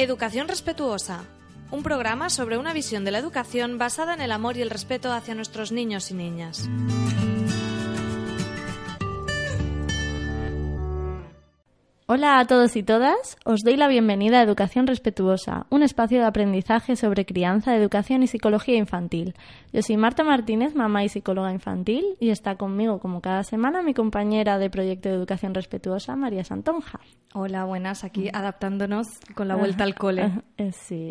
Educación respetuosa. Un programa sobre una visión de la educación basada en el amor y el respeto hacia nuestros niños y niñas. Hola a todos y todas, os doy la bienvenida a Educación Respetuosa, un espacio de aprendizaje sobre crianza, educación y psicología infantil. Yo soy Marta Martínez, mamá y psicóloga infantil, y está conmigo como cada semana mi compañera de proyecto de Educación Respetuosa, María Santonja. Hola, buenas, aquí adaptándonos con la vuelta al cole. Eh, sí.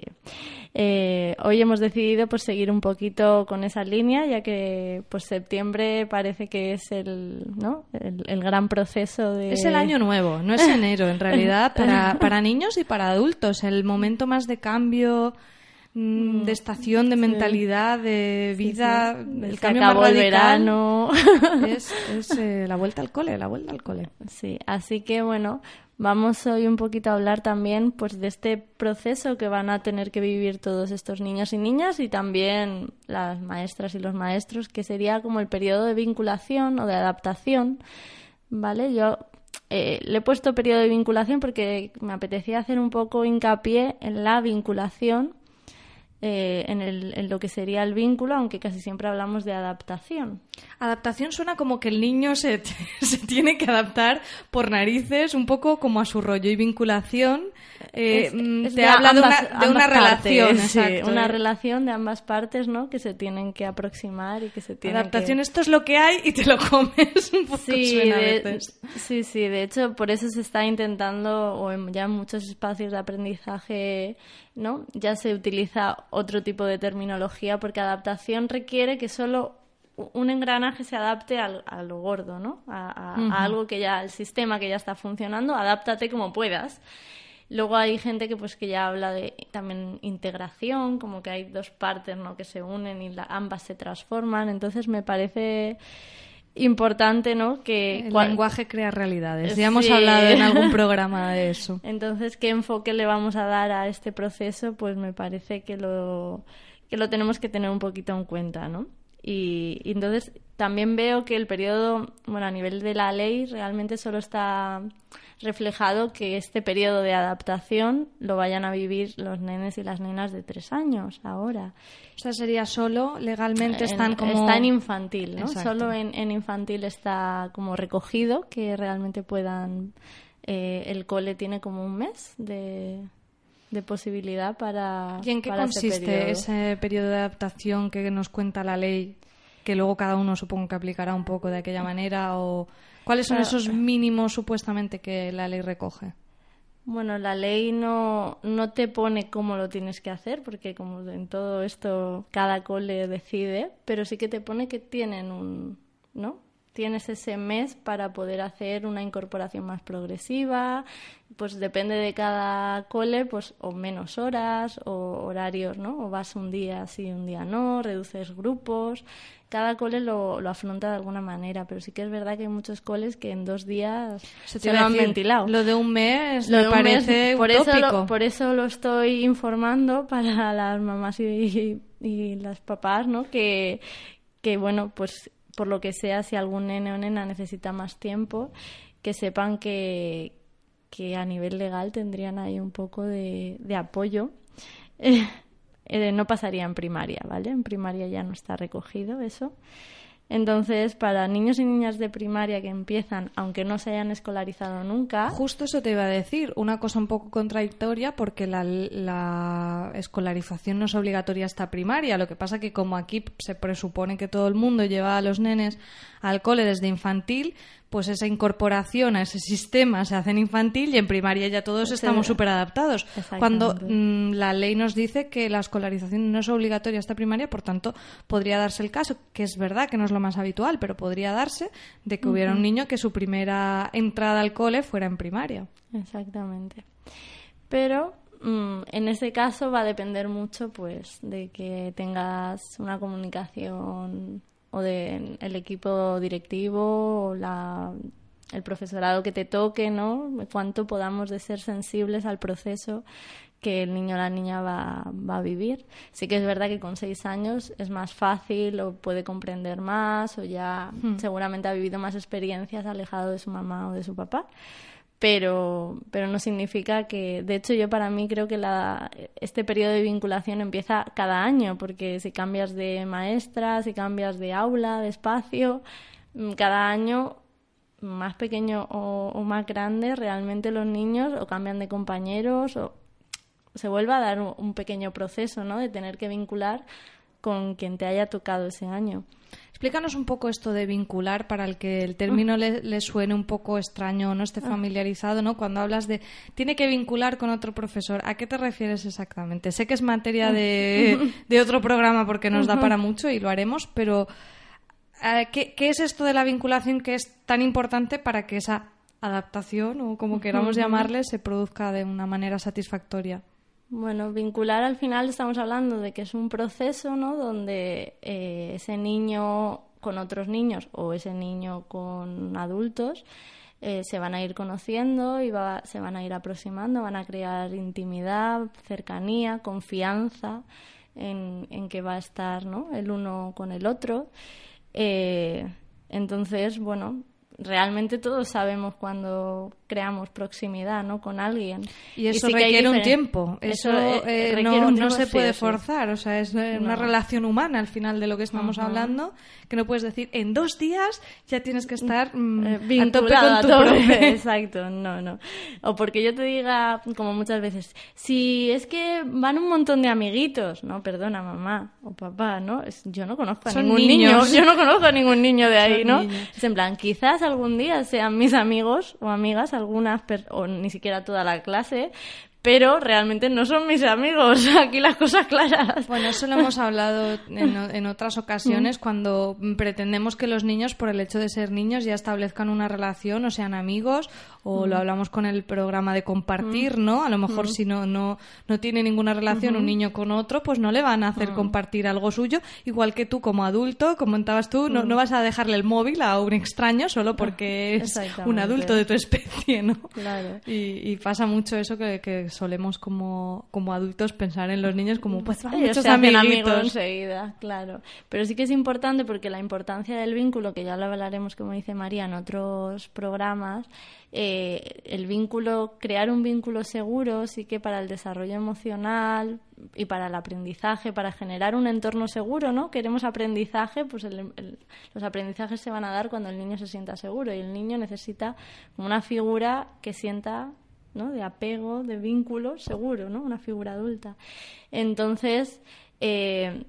Eh, hoy hemos decidido pues seguir un poquito con esa línea, ya que pues septiembre parece que es el, ¿no? el, gran proceso de... Es el año nuevo, no es enero en realidad, para, para niños y para adultos, el momento más de cambio mm, de estación, de mentalidad, de vida, el cambio acabó más el radical verano. es, es, eh, la vuelta al cole, la vuelta al cole. Sí, así que bueno, vamos hoy un poquito a hablar también pues de este proceso que van a tener que vivir todos estos niños y niñas y también las maestras y los maestros, que sería como el periodo de vinculación o de adaptación, ¿vale? Yo eh, le he puesto periodo de vinculación porque me apetecía hacer un poco hincapié en la vinculación, eh, en, el, en lo que sería el vínculo, aunque casi siempre hablamos de adaptación. Adaptación suena como que el niño se, se tiene que adaptar por narices, un poco como a su rollo. Y vinculación eh, Es- mm, es te habla de ambas- una, de una partes, relación. sí, una relación de ambas partes, ¿no? Que se tienen que aproximar y que se tienen Adaptación, que... esto es lo que hay y te lo comes un poco Sí, suena a veces. sí, sí, de hecho por eso se está intentando, o en, ya en muchos espacios de aprendizaje, ¿no? Ya se utiliza otro tipo de terminología porque adaptación requiere que solo un engranaje se adapte al, a lo gordo, ¿no? A, a- a Ujú. algo que ya, al sistema que ya está funcionando, adáptate como puedas. Luego hay gente que pues que ya habla de también integración, como que hay dos partes ¿no? que se unen y la- ambas se transforman. Entonces me parece importante ¿no? que El cual- lenguaje crea realidades. Ya hemos Sí. hablado en algún programa de eso. entonces qué enfoque le vamos a dar a este proceso, pues me parece que lo que lo tenemos que tener un poquito en cuenta, ¿no? Y, y entonces también veo que el periodo, bueno, a nivel de la ley, realmente solo está reflejado que este periodo de adaptación lo vayan a vivir los nenes y las nenas de tres años ahora. O sea, sería solo, legalmente En- están como... Está en infantil, ¿no? Exacto. Solo en, en infantil está como recogido que realmente puedan... eh, el cole tiene como un mes de, de posibilidad para... ¿Y en qué para ese consiste periodo. ese periodo de adaptación que nos cuenta la ley? Que luego cada uno supongo que aplicará un poco de aquella manera o... ¿Cuáles son Claro. esos mínimos supuestamente que la ley recoge? Bueno, la ley no, no te pone cómo lo tienes que hacer, porque como en todo esto cada cole decide, pero sí que te pone que tienen un, ¿no? Tienes ese mes para poder hacer una incorporación más progresiva, pues depende de cada cole, pues o menos horas o horarios, ¿no? O vas un día sí, un día no, reduces grupos. Cada cole lo, lo afronta de alguna manera, pero sí que es verdad que hay muchos coles que en dos días Eso te se iba lo han decir, ventilado. Lo de un mes Lo me de un mes, parece por eso, utópico. lo, por eso lo estoy informando para las mamás y, y las papás, ¿no? Que, que, bueno, pues por lo que sea, si algún nene o nena necesita más tiempo, que sepan que, que a nivel legal tendrían ahí un poco de, de apoyo. Eh, no pasaría en primaria, ¿vale? En primaria ya no está recogido eso. Entonces, para niños y niñas de primaria que empiezan, aunque no se hayan escolarizado nunca, Justo eso te iba a decir, una cosa un poco contradictoria porque la, la escolarización no es obligatoria hasta primaria. Lo que pasa que como aquí se presupone que todo el mundo lleva a los nenes al cole desde infantil, pues esa incorporación a ese sistema se hace en infantil y en primaria ya todos estamos súper adaptados. Cuando mm, la ley nos dice que la escolarización no es obligatoria hasta primaria, por tanto, podría darse el caso, que es verdad que no es lo más habitual, pero podría darse de que hubiera un niño que su primera entrada al cole fuera en primaria. Exactamente. Pero mm, en ese caso va a depender mucho pues de que tengas una comunicación o del el equipo directivo o la, el profesorado que te toque, ¿no? Cuánto podamos de ser sensibles al proceso que el niño o la niña va, va, a vivir. Sí que es verdad que con seis años es más fácil o puede comprender más o ya hmm. seguramente ha vivido más experiencias alejado de su mamá o de su papá pero, pero no significa que, de hecho yo para mí creo que la, este periodo de vinculación empieza cada año, porque si cambias de maestra, si cambias de aula, de espacio, mm, cada año más pequeño o, o más grande, realmente los niños o cambian de compañeros o se vuelve a dar un, un pequeño proceso, ¿no? De tener que vincular con quien te haya tocado ese año. Explícanos un poco esto de vincular para el que el término le, suene un poco extraño o no esté ah. familiarizado, ¿no? Cuando hablas de tiene que vincular con otro profesor, ¿a qué te refieres exactamente? Sé que es materia de, otro programa porque nos da para mucho y lo haremos, pero ¿qué, ¿qué, es esto de la vinculación que es tan importante para que esa adaptación o como queramos llamarle se produzca de una manera satisfactoria? Bueno, vincular al final estamos hablando de que es un proceso, ¿no? Donde eh, ese niño con otros niños o ese niño con adultos eh, se van a ir conociendo y se van a ir aproximando, van a crear intimidad, cercanía, confianza en, en que va a estar, ¿no? El uno con el otro. Eh, entonces, bueno, realmente todos sabemos cuando creamos proximidad ¿no? con alguien. Y eso requiere un tiempo, eso, eh, eh, no, se puede forzar, o sea, es eh, una relación humana al final de lo que estamos hablando, que no puedes decir en dos días ya tienes que estar mm, a tope con tu profe. Exacto, no, no. O porque yo te diga, como muchas veces, si es que van un montón de amiguitos, no, perdona mamá o papá, ¿no? yo no conozco a ningún niño, yo no conozco a ningún niño de ahí, ¿no? Es en plan, quizás algún día sean mis amigos o amigas, algunas, o ni siquiera toda la clase, pero realmente no son mis amigos. Aquí las cosas claras. Bueno, eso lo hemos hablado en, otras ocasiones mm. cuando pretendemos que los niños, por el hecho de ser niños, ya establezcan una relación o sean amigos, o lo mm. hablamos con el programa de compartir, mm. ¿no? A lo mejor si no, no, no tiene ninguna relación un niño con otro, pues no le van a hacer compartir algo suyo, igual que tú como adulto, comentabas tú, no, no vas a dejarle el móvil a un extraño solo porque es un adulto de tu especie, ¿no? Claro. Y, pasa mucho eso que, que solemos como, como adultos pensar en los niños como pues muchos amigos enseguida, claro. Pero sí que es importante porque la importancia del vínculo, que ya lo hablaremos como dice María en otros programas, eh, el vínculo, crear un vínculo seguro sí que para el desarrollo emocional y para el aprendizaje, para generar un entorno seguro, ¿no? Queremos aprendizaje, pues los aprendizajes se van a dar cuando el niño se sienta seguro y el niño necesita una figura que sienta de apego, de vínculo seguro, ¿no? una figura adulta. Entonces, eh,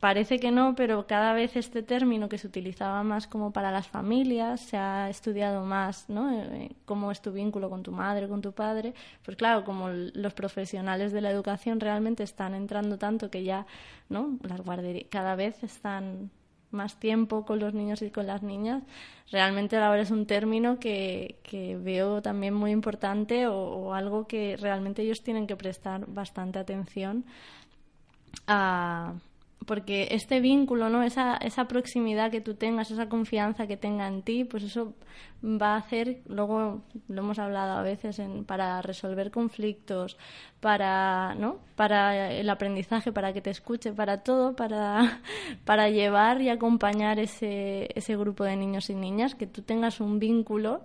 parece que no, pero cada vez este término que se utilizaba más como para las familias, se ha estudiado más, ¿no? Eh, cómo es tu vínculo con tu madre, con tu padre. Pues claro, como los profesionales de la educación realmente están entrando tanto que ya, ¿no? Las guarderías cada vez están más tiempo con los niños y con las niñas, realmente ahora es un término que, que veo también muy importante o, algo que realmente ellos tienen que prestar bastante atención a porque este vínculo, ¿no? Esa, esa proximidad que tú tengas, esa confianza que tenga en ti, pues eso va a hacer, luego lo hemos hablado a veces, en, para resolver conflictos, para, ¿no? para el aprendizaje, para que te escuche, para todo, para, para llevar y acompañar ese, ese grupo de niños y niñas, que tú tengas un vínculo,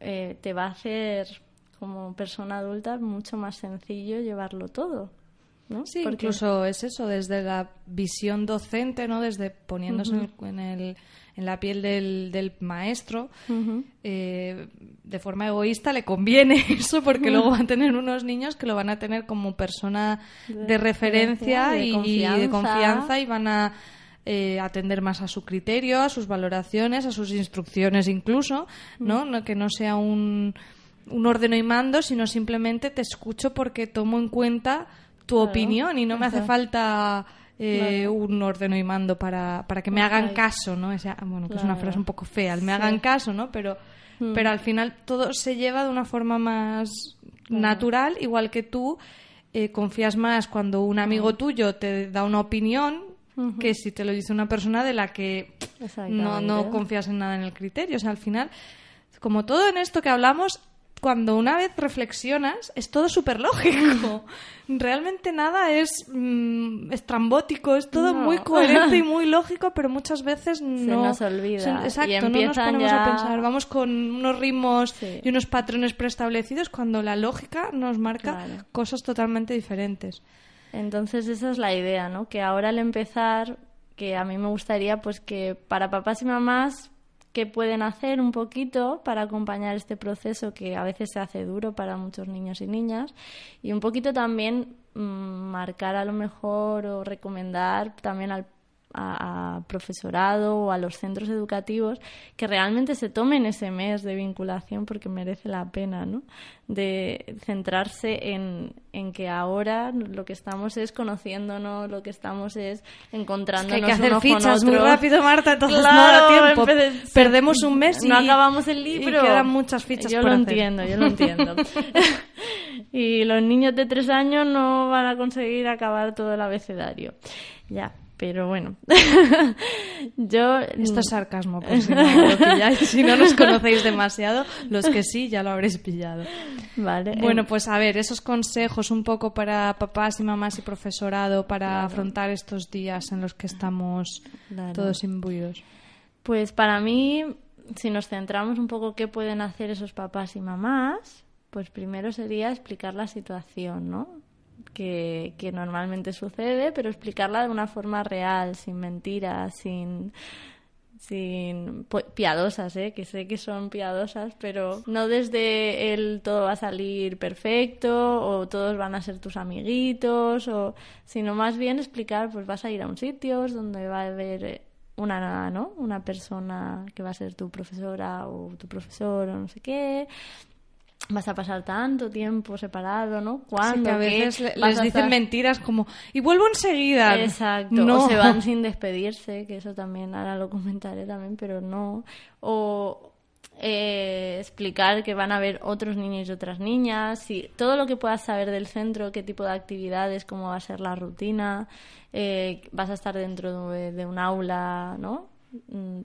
eh, te va a hacer como persona adulta mucho más sencillo llevarlo todo. Sí, incluso es eso, desde la visión docente, ¿no? Desde poniéndose en, el, en, la piel del, del maestro, eh, de forma egoísta le conviene eso porque luego van a tener unos niños que lo van a tener como persona de, referencia, y, de confianza. y van a eh, atender más a su criterio, a sus valoraciones, a sus instrucciones incluso, ¿no? no que no sea un, un ordeno y mando, sino simplemente te escucho porque tomo en cuenta tu opinión y no me hace falta eh, un ordeno y mando para, para que me hagan caso, ¿no? bueno, que es una frase un poco fea, el me hagan caso, ¿no? Pero, mm. pero al final todo se lleva de una forma más natural, igual que tú eh, confías más cuando un amigo mm. tuyo te da una opinión que si te lo dice una persona de la que no, no confías en nada en el criterio. O sea, al final, como todo en esto que hablamos, cuando una vez reflexionas, es todo súper lógico. Realmente nada es mm, estrambótico, es todo muy coherente y muy lógico, pero muchas veces no. Se nos olvida. exacto, no nos ponemos a pensar. Vamos con unos ritmos y unos patrones preestablecidos cuando la lógica nos marca cosas totalmente diferentes. Entonces, esa es la idea, ¿no? Que ahora al empezar, que a mí me gustaría, pues que para papás y mamás qué pueden hacer un poquito para acompañar este proceso que a veces se hace duro para muchos niños y niñas y un poquito también mm, marcar a lo mejor o recomendar también al a, profesorado o a los centros educativos que realmente se tomen ese mes de vinculación porque merece la pena, ¿no? De centrarse en, en que ahora lo que estamos es conociéndonos, lo que estamos es encontrándonos es que hay que hacer fichas muy rápido, Marta, entonces no da tiempo. Perdemos un mes y no acabamos el libro. Y quedan muchas fichas Yo lo entiendo, yo lo entiendo. y los niños de tres años no van a conseguir acabar todo el abecedario. Ya, pero bueno, yo... Esto es sarcasmo, por si no lo pilláis. Si no nos conocéis demasiado, los que sí ya lo habréis pillado. Vale. Bueno, eh, pues a ver, esos consejos un poco para papás y mamás y profesorado para afrontar estos días en los que estamos todos imbuidos. Pues para mí, si nos centramos un poco qué pueden hacer esos papás y mamás, pues primero sería explicar la situación, ¿no? Que, que normalmente sucede, pero explicarla de una forma real, sin mentiras, sin sin piadosas, ¿eh? que sé que son piadosas, pero no desde el todo va a salir perfecto o todos van a ser tus amiguitos, o sino más bien explicar, pues vas a ir a un sitio donde va a haber una, ¿no? una persona que va a ser tu profesora o tu profesor o no sé qué, vas a pasar tanto tiempo separado, ¿no? ¿Cuándo? a veces les dicen mentiras como, y vuelvo enseguida. Exacto. No. O se van sin despedirse, que eso también, ahora lo comentaré también, pero no. O eh, explicar que van a haber otros niños y otras niñas, y todo lo que puedas saber del centro, qué tipo de actividades, cómo va a ser la rutina, eh, vas a estar dentro de un aula, ¿no?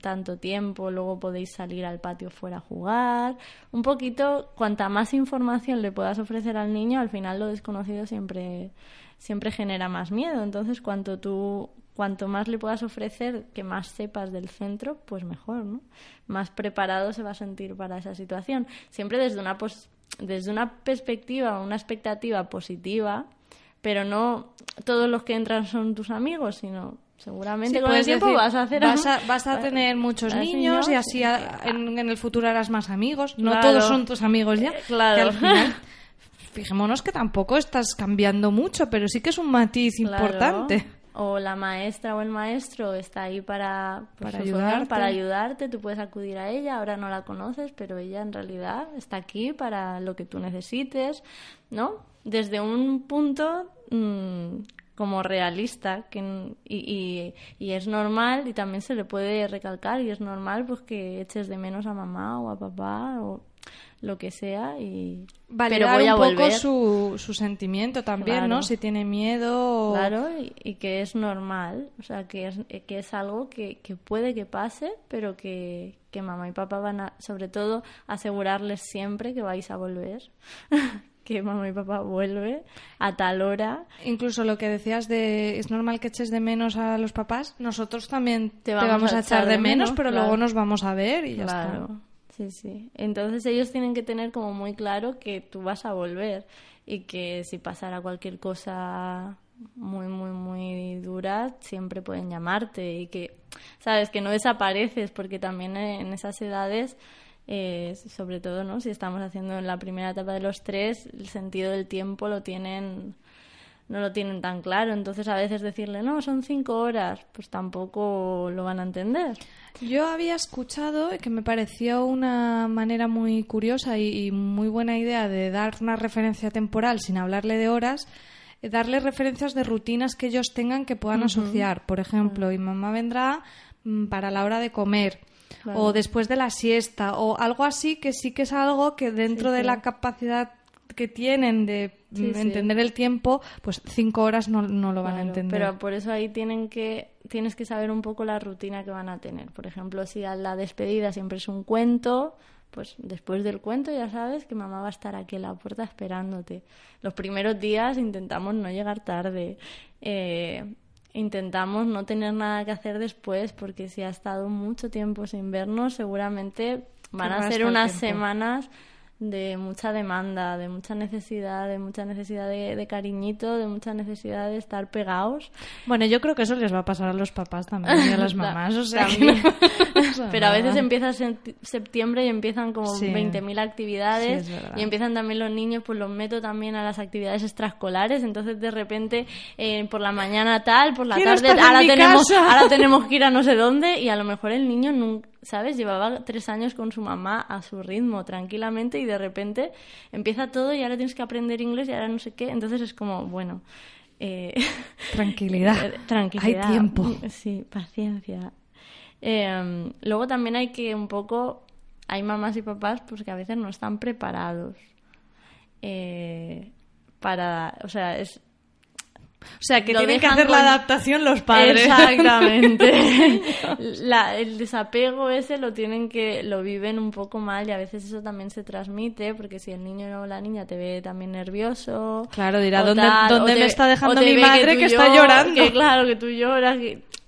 Tanto tiempo, luego podéis salir al patio fuera a jugar. Un poquito, cuanta más información le puedas ofrecer al niño, al final lo desconocido siempre, siempre genera más miedo. Entonces, cuanto tú, cuanto más le puedas ofrecer, que más sepas del centro, pues mejor, ¿no? Más preparado se va a sentir para esa situación. Siempre desde una, desde una perspectiva, una expectativa positiva, pero no todos los que entran son tus amigos, sino Seguramente con el tiempo vas a hacer vas a, tener muchos niños, y así en, el futuro harás más amigos. No todos son tus amigos ya. Claro. fijémonos que tampoco estás cambiando mucho, pero sí que es un matiz importante. O la maestra o el maestro está ahí para, pues, para, ayudarte. para ayudarte, tú puedes acudir a ella, ahora no la conoces, pero ella en realidad está aquí para lo que tú necesites, ¿no? Desde un punto mm, como realista que, y, y, es normal y también se le puede recalcar y es normal pues que eches de menos a mamá o a papá o lo que sea y pero voy a un poco su, su sentimiento también no si tiene miedo claro y, que es normal o sea que es que es algo que, que puede que pase pero que, que mamá y papá van a sobre todo asegurarles siempre que vais a volver que mamá y papá vuelve a tal hora. Incluso lo que decías de es normal que eches de menos a los papás, nosotros también te vamos, a, echar de, menos, pero luego nos vamos a ver y ya está. Sí, sí. Entonces ellos tienen que tener como muy claro que tú vas a volver y que si pasara cualquier cosa muy, muy, muy dura, siempre pueden llamarte y que, sabes, que no desapareces porque también en esas edades eh, sobre todo ¿no? si estamos haciendo en la primera etapa de los tres, el sentido del tiempo lo tienen no lo tienen tan claro. Entonces a veces decirle, no, son cinco horas, pues tampoco lo van a entender. Yo había escuchado que me pareció una manera muy curiosa y, muy buena idea de dar una referencia temporal sin hablarle de horas, eh, darle referencias de rutinas que ellos tengan que puedan asociar. Por ejemplo, mi mamá vendrá mm, para la hora de comer. O después de la siesta o algo así que sí que es algo que dentro de la capacidad que tienen de entender el tiempo, pues cinco horas no, no lo van a entender. Pero por eso ahí tienen que, tienes que saber un poco la rutina que van a tener. Por ejemplo, si a la despedida siempre es un cuento, pues después del cuento ya sabes que mamá va a estar aquí en la puerta esperándote. Los primeros días intentamos no llegar tarde. Eh, intentamos no tener nada que hacer después porque si ha estado mucho tiempo sin vernos seguramente van a ser unas semanas de mucha demanda, de mucha necesidad, de mucha necesidad de, cariñito, de mucha necesidad de estar pegados. Bueno, yo creo que eso les va a pasar a los papás también y a las mamás, o sea, Pero a veces empieza septiembre y empiezan como 20.000 actividades y empiezan también los niños, pues los meto también a las actividades extraescolares, entonces de repente eh, por la mañana tal, por la tarde ahora tenemos, ahora tenemos que ir a no sé dónde y a lo mejor el niño nunca ¿sabes? Llevaba tres años con su mamá a su ritmo, tranquilamente, y de repente empieza todo y ahora tienes que aprender inglés y ahora no sé qué. Entonces es como, bueno. Eh, tranquilidad. tranquilidad. Hay tiempo. Sí, paciencia. Em, luego también hay que un poco. Hay mamás y papás pues que a veces no están preparados. Eh, para. O sea, es, o sea, que tienen que hacer la adaptación los padres. Exactamente. el desapego ese lo tienen que, lo viven un poco mal y a veces eso también se transmite porque si el niño o la niña te ve también nervioso. Claro, dirá, ¿dónde, ¿dónde me está dejando mi madre que, está llorando? Que claro, que tú lloras.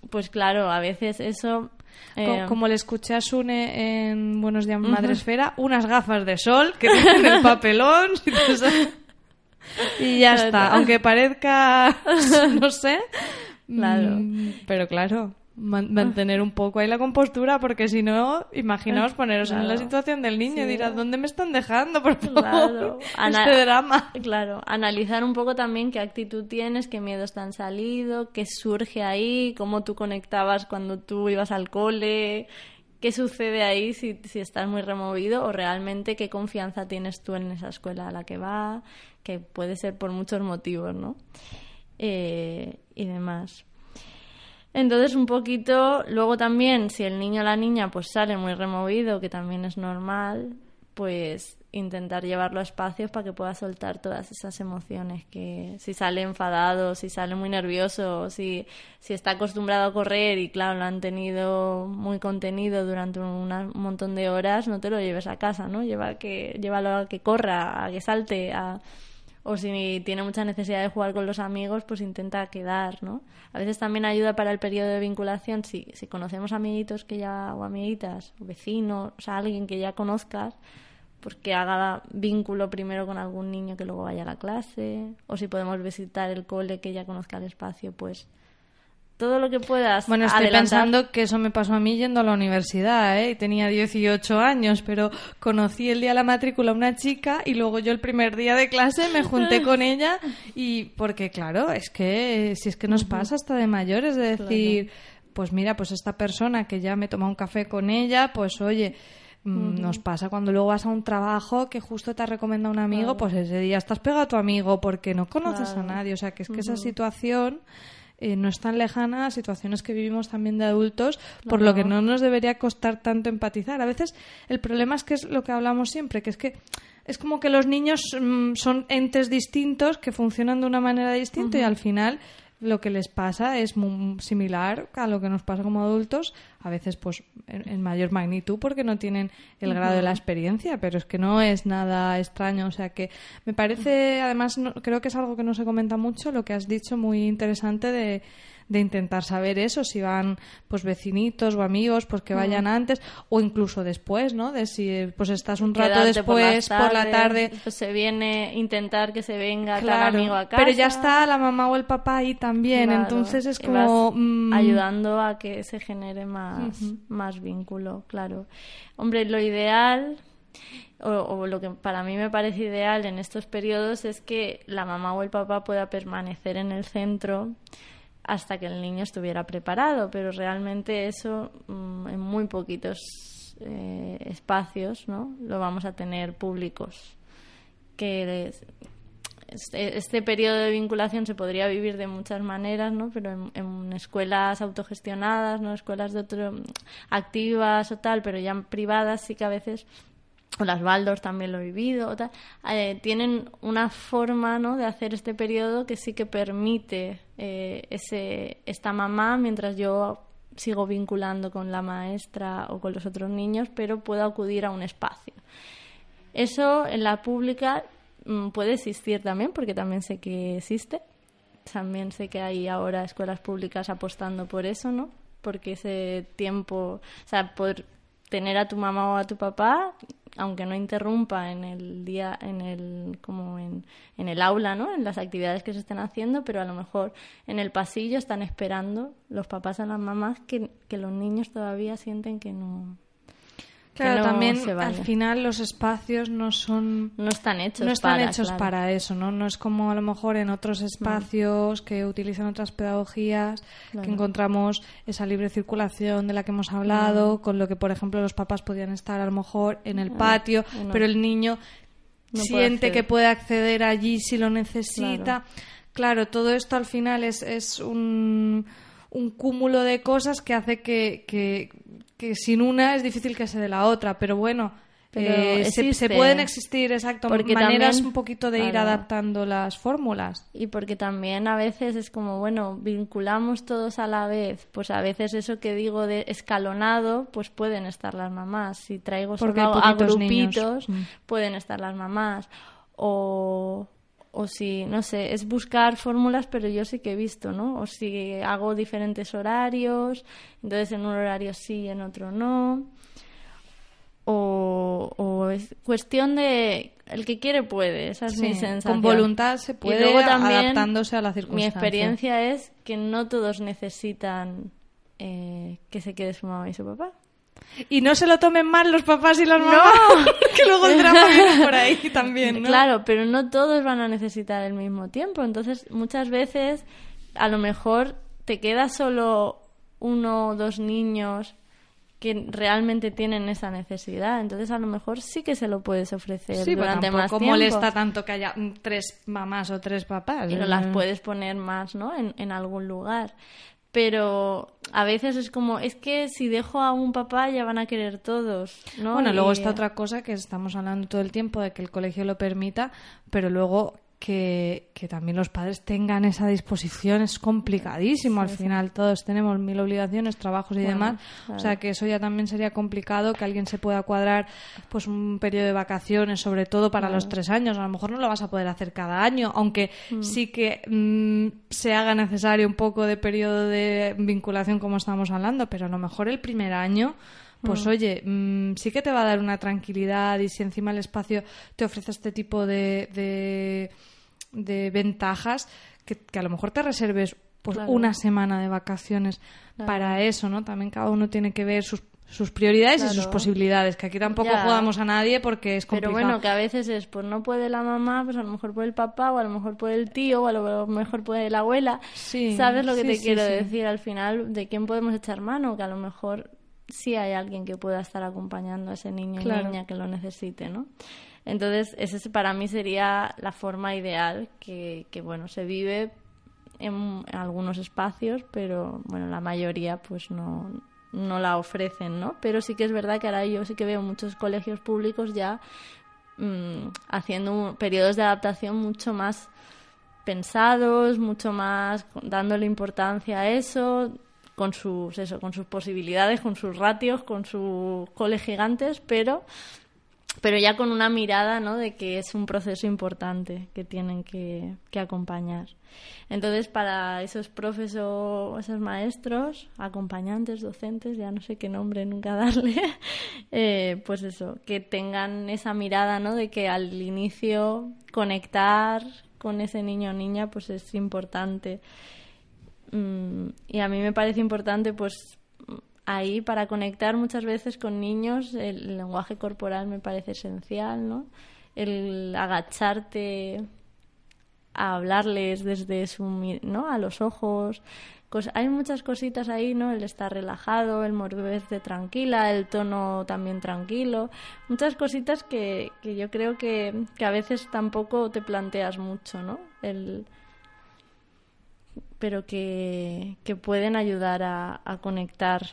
pues claro, a veces eso eh, como le escuché a Sune en Buenos Días Madresfera, unas gafas de sol que tienen el papelón. Y ya está. Aunque parezca, no sé. Claro. Mm, pero claro, mantener un poco ahí la compostura, porque si no, imaginaos poneros en la situación del niño y dirás, ¿dónde me están dejando, por favor? este drama. Claro, analizar un poco también qué actitud tienes, qué miedos te han salido, qué surge ahí, cómo tú conectabas cuando tú ibas al cole, qué sucede ahí si, si estás muy removido o realmente qué confianza tienes tú en esa escuela a la que va, que puede ser por muchos motivos, ¿no? Eh, y demás. Entonces, un poquito, luego también, si el niño o la niña pues sale muy removido, que también es normal, pues intentar llevarlo a espacios para que pueda soltar todas esas emociones que si sale enfadado, si sale muy nervioso, si, si está acostumbrado a correr y claro, lo han tenido muy contenido durante un montón de horas, no te lo lleves a casa, ¿no? Lleva que, llévalo a que corra, a que salte, a, o si tiene mucha necesidad de jugar con los amigos, pues intenta quedar, ¿no? A veces también ayuda para el periodo de vinculación si, si conocemos amiguitos que ya, o amiguitas, o vecinos, o alguien que ya conozcas, pues que haga vínculo primero con algún niño que luego vaya a la clase, o si podemos visitar el cole que ya conozca el espacio, pues todo lo que puedas. Bueno, estoy pensando que eso me pasó a mí yendo a la universidad, ¿eh? Tenía 18 años, pero conocí el día de la matrícula a una chica y luego yo el primer día de clase me junté con ella y porque claro, es que si es que nos pasa hasta de mayores de decir, pues mira, pues esta persona que ya me toma un café con ella, pues oye, mm, Nos pasa cuando luego vas a un trabajo que justo te recomienda un amigo, pues ese día estás pegado a tu amigo porque no conoces a nadie. O sea, que es que esa situación eh, no es tan lejana a situaciones que vivimos también de adultos, por lo que no nos debería costar tanto empatizar. A veces el problema es que es lo que hablamos siempre, que es que es como que los niños mm, son entes distintos que funcionan de una manera distinta y al final lo que les pasa es muy similar a lo que nos pasa como adultos, a veces pues en, mayor magnitud porque no tienen el grado de la experiencia, pero es que no es nada extraño, o sea que me parece, además creo que es algo que no se comenta mucho, lo que has dicho muy interesante de de intentar saber eso, si van pues vecinitos o amigos, pues que vayan antes o incluso después, ¿no? De si pues estás un rato después por, la tarde, pues se viene intentar que se venga claro, amigo a casa. Pero ya está la mamá o el papá ahí también, entonces es como mm, ayudando a que se genere más más vínculo, claro. Hombre, lo ideal o, lo que para mí me parece ideal en estos periodos es que la mamá o el papá pueda permanecer en el centro hasta que el niño estuviera preparado, pero realmente eso mm, en muy poquitos eh, espacios ¿no? lo vamos a tener públicos. Que este, este, periodo de vinculación se podría vivir de muchas maneras, ¿no? pero en, escuelas autogestionadas, no escuelas de otro, activas o tal, pero ya privadas sí que a veces o las Baldors también lo he vivido, eh, tienen una forma ¿no? de hacer este periodo que sí que permite eh, ese, esta mamá, mientras yo sigo vinculando con la maestra o con los otros niños, pero puedo acudir a un espacio. Eso en la pública mm, puede existir también, porque también sé que existe. También sé que hay ahora escuelas públicas apostando por eso, ¿no? Porque ese tiempo, o sea, por tener a tu mamá o a tu papá aunque no interrumpa en el día, en el, como en, en, el aula, ¿no? En las actividades que se estén haciendo, pero a lo mejor en el pasillo están esperando los papás a las mamás que, que los niños todavía sienten que no, Claro, también al final los espacios no son no están hechos no están para, hechos para eso, ¿no? No es como a lo mejor en otros mm. espacios que utilizan otras pedagogías que encontramos esa libre circulación de la que hemos hablado, mm. con lo que por ejemplo los papás podían estar a lo mejor en el ah, patio, pero el niño siente que puede acceder allí si lo necesita. Claro, todo esto al final es, es un, un cúmulo de cosas que hace que, que que sin una es difícil que se dé la otra, pero bueno, eh, se, pueden existir, exacto, porque maneras un poquito de ir adaptando las fórmulas. Y porque también a veces es como, bueno, vinculamos todos a la vez, pues a veces eso que digo de escalonado, pues pueden estar las mamás. Si traigo solo a grupitos, mm. pueden estar las mamás. O, o si, no sé, es buscar fórmulas, pero yo sí que he visto, ¿no? O si hago diferentes horarios, entonces en un horario sí, en otro no. O, o es cuestión de el que quiere puede, esa es mi sensación. Con voluntad se puede adaptándose a la circunstancia. Mi experiencia es que no todos necesitan eh, que se quede su mamá y su papá. Y no se lo tomen mal los papás y las mamás, que luego el drama viene por ahí también, ¿no? Claro, pero no todos van a necesitar el mismo tiempo. Entonces, muchas veces, a lo mejor te queda solo uno o dos niños que realmente tienen esa necesidad. Entonces, a lo mejor sí que se lo puedes ofrecer sí, durante más tiempo. molesta tanto que haya tres mamás o tres papás. No las puedes poner más, ¿no? En, en algún lugar pero a veces es como, es que si dejo a un papá ya van a querer todos, ¿no? Bueno, luego está otra cosa que estamos hablando todo el tiempo de que el colegio lo permita, pero luego que, que, también los padres tengan esa disposición es complicadísimo. Al final todos tenemos mil obligaciones, trabajos y demás. O sea que eso ya también sería complicado que alguien se pueda cuadrar pues un periodo de vacaciones, sobre todo para los tres años. A lo mejor no lo vas a poder hacer cada año, aunque mm. sí que mm, se haga necesario un poco de periodo de vinculación como estamos hablando, pero a lo mejor el primer año pues mm. oye, mm, sí que te va a dar una tranquilidad y si encima el espacio te ofrece este tipo de, de, ventajas, que, a lo mejor te reserves pues una semana de vacaciones para eso, ¿no? También cada uno tiene que ver sus sus prioridades y sus posibilidades, que aquí tampoco jugamos a nadie porque es complicado. Pero bueno, que a veces es, pues no puede la mamá, pues a lo mejor puede el papá, o a lo mejor puede el tío, o a lo mejor puede la abuela. ¿Sabes lo que te quiero decir? Al final, ¿de quién podemos echar mano? Que a lo mejor si hay alguien que pueda estar acompañando a ese niño o niña que lo necesite, ¿no? Entonces, ese para mí sería la forma ideal que, que bueno, se vive en, algunos espacios, pero bueno, la mayoría pues no, no la ofrecen, ¿no? Pero sí que es verdad que ahora yo sí que veo muchos colegios públicos ya mm, haciendo periodos de adaptación mucho más pensados, mucho más dándole importancia a eso, con sus, eso, con sus posibilidades, con sus ratios, con sus coles gigantes, pero, pero ya con una mirada ¿no? de que es un proceso importante que tienen que, acompañar. Entonces, para esos profesores, esos maestros, acompañantes, docentes, ya no sé qué nombre nunca darle, eh, pues eso, que tengan esa mirada ¿no? de que al inicio conectar con ese niño o niña pues es importante. Mm, y a mí me parece importante, pues, ahí para conectar muchas veces con niños el lenguaje corporal me parece esencial, ¿no? El agacharte a hablarles desde su, ¿no? a los ojos. hay muchas cositas ahí, ¿no? El estar relajado, el de tranquila, el tono también tranquilo. Muchas cositas que, que yo creo que, que, a veces tampoco te planteas mucho, ¿no? El, pero que, que pueden ayudar a, a conectar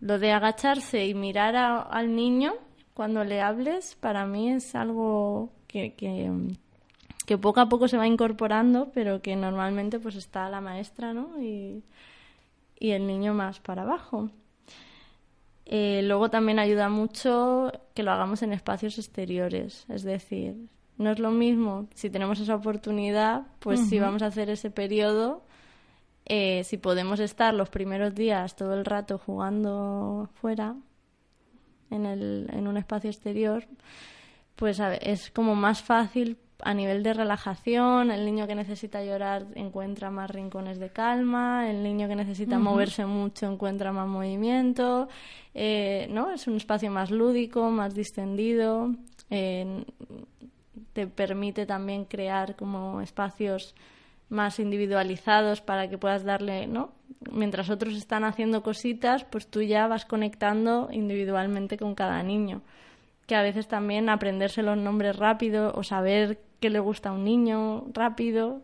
lo de agacharse y mirar al niño cuando le hables, para mí es algo que, que, poco a poco se va incorporando, pero que normalmente pues está la maestra, ¿no? Y, el niño más para abajo. Eh, luego también ayuda mucho que lo hagamos en espacios exteriores, es decir, no es lo mismo si tenemos esa oportunidad, pues si vamos a hacer ese periodo, eh, si podemos estar los primeros días todo el rato jugando fuera, en, el, en un espacio exterior, pues es como más fácil a nivel de relajación, el niño que necesita llorar encuentra más rincones de calma, el niño que necesita moverse mucho encuentra más movimiento, eh, ¿no? Es un espacio más lúdico, más distendido, te permite también crear como espacios más individualizados para que puedas darle, ¿no? Mientras otros están haciendo cositas, pues tú ya vas conectando individualmente con cada niño. Que a veces también aprenderse los nombres rápido o saber qué le gusta a un niño rápido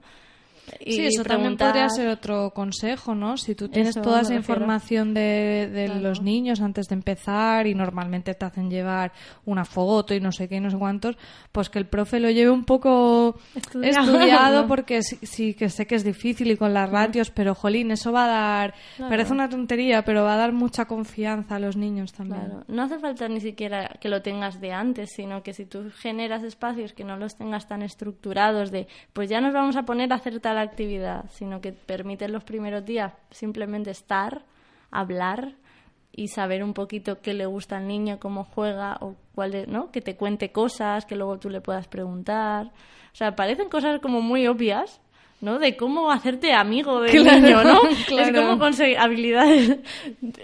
sí, eso también podría ser otro consejo, ¿no? Si tú tienes toda esa información de, los niños antes de empezar y normalmente te hacen llevar una foto y no sé qué y no sé cuántos, pues que el profe lo lleve un poco estudiado, porque sí, que sé que es difícil y con las ratios, pero jolín, eso va a dar, parece una tontería, pero va a dar mucha confianza a los niños también. No hace falta ni siquiera que lo tengas de antes, sino que si tú generas espacios que no los tengas tan estructurados de, pues ya nos vamos a poner a hacer tal la actividad, sino que permite los primeros días simplemente estar, hablar y saber un poquito qué le gusta al niño, cómo juega o cuál ¿no? Que te cuente cosas que luego tú le puedas preguntar. O sea, parecen cosas como muy obvias, ¿no? De cómo hacerte amigo del niño, ¿no? Es como conseguir habilidades.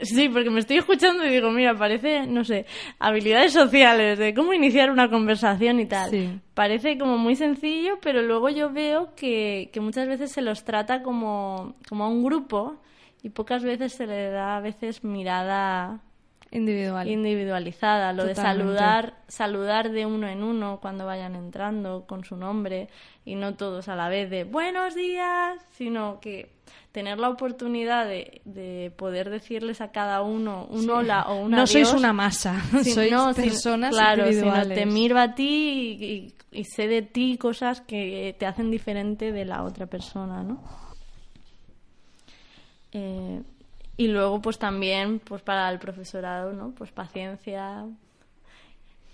Sí, porque me estoy escuchando y digo, mira, parece, no sé, habilidades sociales, de cómo iniciar una conversación y tal. Parece como muy sencillo, pero luego yo veo que, que muchas veces se los trata como, como a un grupo y pocas veces se le da a veces mirada Individual. individualizada, lo de saludar, saludar de uno en uno cuando vayan entrando con su nombre y no todos a la vez de buenos días, sino que tener la oportunidad de, poder decirles a cada uno un hola o un No sois una masa, sois personas claro, individuales. te miro a ti y, sé de ti cosas que te hacen diferente de la otra persona, ¿no? Eh, y luego, pues también, pues para el profesorado, ¿no? Pues paciencia.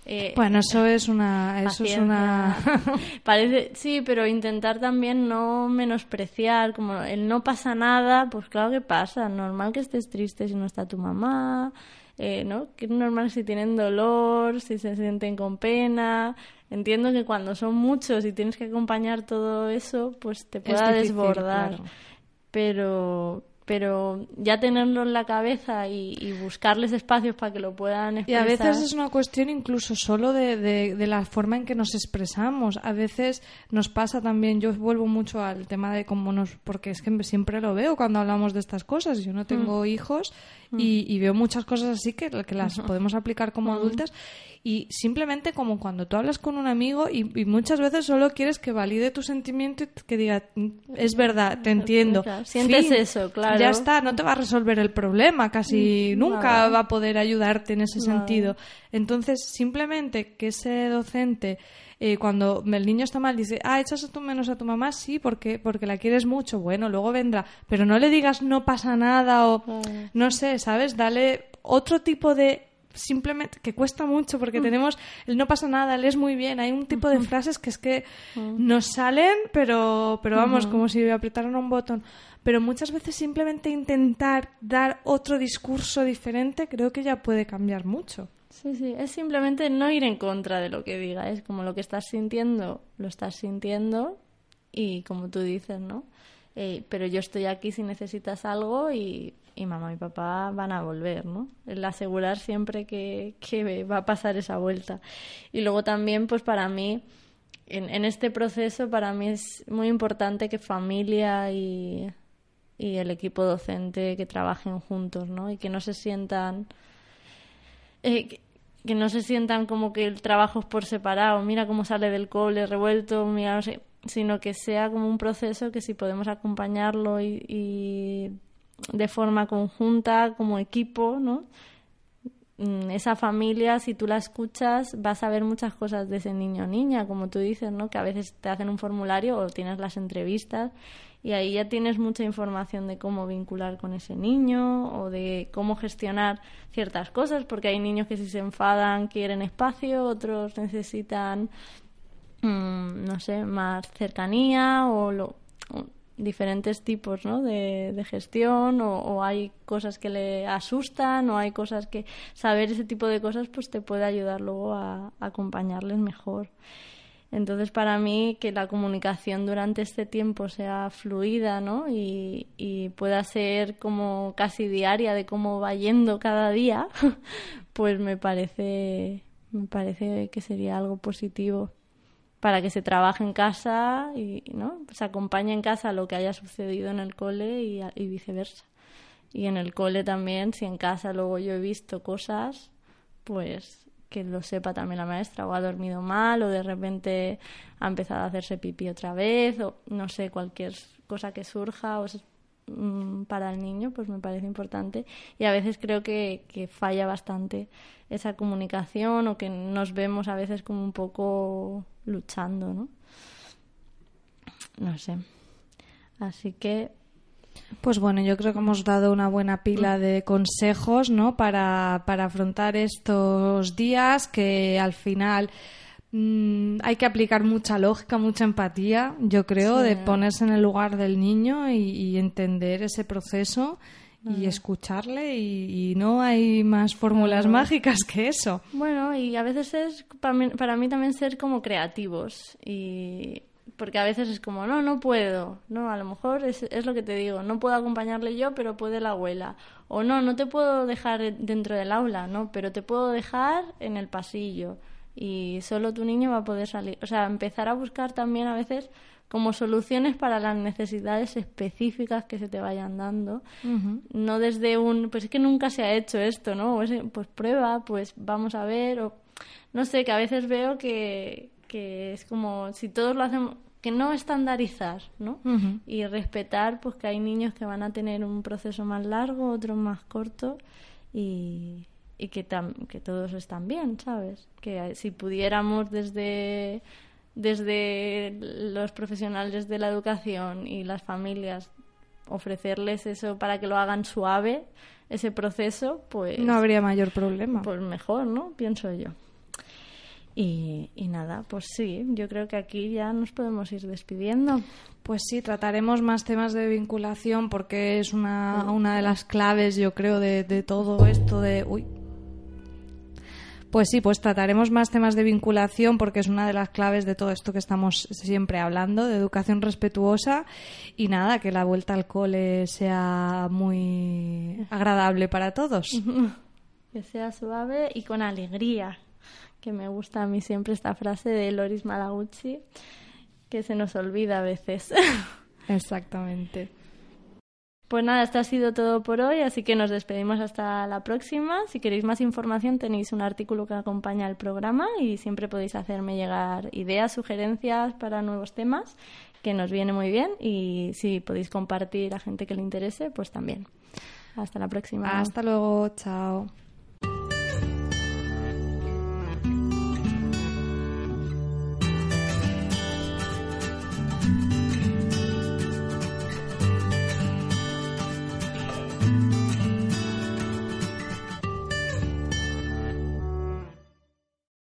Eh, bueno, eso es una, eso es una. Parece, sí, pero intentar también no menospreciar, como el no pasa nada, pues claro que pasa, normal que estés triste si no está tu mamá, eh, ¿no? Que es normal si tienen dolor, si se sienten con pena. Entiendo que cuando son muchos y tienes que acompañar todo eso, pues te pueda desbordar. Pero, pero ya tenerlo en la cabeza y, buscarles espacios para que lo puedan expresar. Y a veces es una cuestión incluso solo de, de, la forma en que nos expresamos. A veces nos pasa también, yo vuelvo mucho al tema de cómo nos, porque es que siempre lo veo cuando hablamos de estas cosas. Yo no tengo mm. hijos mm. y, veo muchas cosas así que, que las podemos aplicar como mm. adultas y simplemente como cuando tú hablas con un amigo y, muchas veces solo quieres que valide tu sentimiento y que diga, es verdad, te entiendo. Sientes eso, claro. Ya está, no te va a resolver el problema, casi mm, nunca va a poder ayudarte en ese sentido. Entonces, simplemente que ese docente... Eh, cuando el niño está mal dice, ah, echas a tu menos a tu mamá, sí, porque, porque la quieres mucho, bueno, luego vendrá, pero no le digas no pasa nada o no sé, ¿sabes? Dale otro tipo de simplemente que cuesta mucho porque mm. tenemos el no pasa nada, lees muy bien, hay un tipo de frases que es que mm. nos salen, pero, pero vamos, como si apretaran un botón. Pero muchas veces simplemente intentar dar otro discurso diferente creo que ya puede cambiar mucho. Sí, sí, es simplemente no ir en contra de lo que diga, es como lo que estás sintiendo, lo estás sintiendo y como tú dices, ¿no? Eh, pero yo estoy aquí si necesitas algo y y mamá y papá van a volver, ¿no? El asegurar siempre que, que va a pasar esa vuelta. Y luego también, pues para mí, en, en este proceso, para mí es muy importante que familia y, y el equipo docente que trabajen juntos, ¿no? Y que no se sientan... Eh, que, no se sientan como que el trabajo es por separado, mira cómo sale del cole revuelto, mira, no sé, sino que sea como un proceso que si podemos acompañarlo y de forma conjunta, como equipo, ¿no? Mm, esa familia, si tú la escuchas, vas a ver muchas cosas de ese niño o niña, como tú dices, ¿no? Que a veces te hacen un formulario o tienes las entrevistas y ahí ya tienes mucha información de cómo vincular con ese niño o de cómo gestionar ciertas cosas, porque hay niños que si se enfadan quieren espacio, otros necesitan, mm, no sé, más cercanía o lo, diferentes tipos ¿no? de, de gestión o, hay cosas que le asustan o hay cosas que saber ese tipo de cosas pues te puede ayudar luego a, acompañarles mejor. Entonces, para mí, que la comunicación durante este tiempo sea fluida ¿no? y, y pueda ser como casi diaria de cómo va yendo cada día, pues me parece, me parece que sería algo positivo para que se trabaje en casa y ¿no? se acompañe en casa lo que haya sucedido en el cole y, y, viceversa. Y en el cole también, si en casa luego yo he visto cosas, pues que lo sepa también la maestra, o ha dormido mal, o de repente ha empezado a hacerse pipí otra vez, o no sé, cualquier cosa que surja, o mm, para el niño, pues me parece importante. Y a veces creo que, que falla bastante esa comunicación, o que nos vemos a veces como un poco luchando, ¿no? No sé. Así que pues bueno, yo creo que hemos dado una buena pila de consejos, ¿no? Para, para afrontar estos días que al final mm, hay que aplicar mucha lógica, mucha empatía, yo creo, de ponerse en el lugar del niño y entender ese proceso y escucharle y, no hay más fórmulas mágicas que eso. Bueno, y a veces es para mí, para mí también ser como creativos y porque a veces es como, no, no puedo, no, a lo mejor es, es lo que te digo, no puedo acompañarle yo, pero puede la abuela, o no, no te puedo dejar dentro del aula, no, pero te puedo dejar en el pasillo. Y solo tu niño va a poder salir, o sea, empezar a buscar también a veces como soluciones para las necesidades específicas que se te vayan dando. No desde un, pues es que nunca se ha hecho esto, ¿no? Pues, prueba, pues vamos a ver, o no sé, que a veces veo que, que es como si todos lo hacemos, que no estandarizar, ¿no? Y respetar, pues que hay niños que van a tener un proceso más largo, otros más corto y, y que, que todos están bien, ¿sabes? Que si pudiéramos desde desde los profesionales de la educación y las familias ofrecerles eso para que lo hagan suave, ese proceso, pues... No habría mayor problema. Pues mejor, ¿no? Pienso yo. Y, y, nada, pues sí, yo creo que aquí ya nos podemos ir despidiendo. Pues sí, trataremos más temas de vinculación porque es una, una de las claves, yo creo, de, de todo esto de... Uy, pues sí, pues trataremos más temas de vinculación porque es una de las claves de todo esto que estamos siempre hablando, de educación respetuosa y nada, que la vuelta al cole sea muy agradable para todos. Que sea suave y con alegría, que me gusta a mí siempre esta frase de Loris Malaguchi, que se nos olvida a veces. Exactamente. Pues nada, esto ha sido todo por hoy, así que nos despedimos hasta la próxima. Si queréis más información tenéis un artículo que acompaña el programa y siempre podéis hacerme llegar ideas, sugerencias para nuevos temas, que nos viene muy bien y si podéis compartir a gente que le interese, pues también. Hasta la próxima. Hasta luego, chao.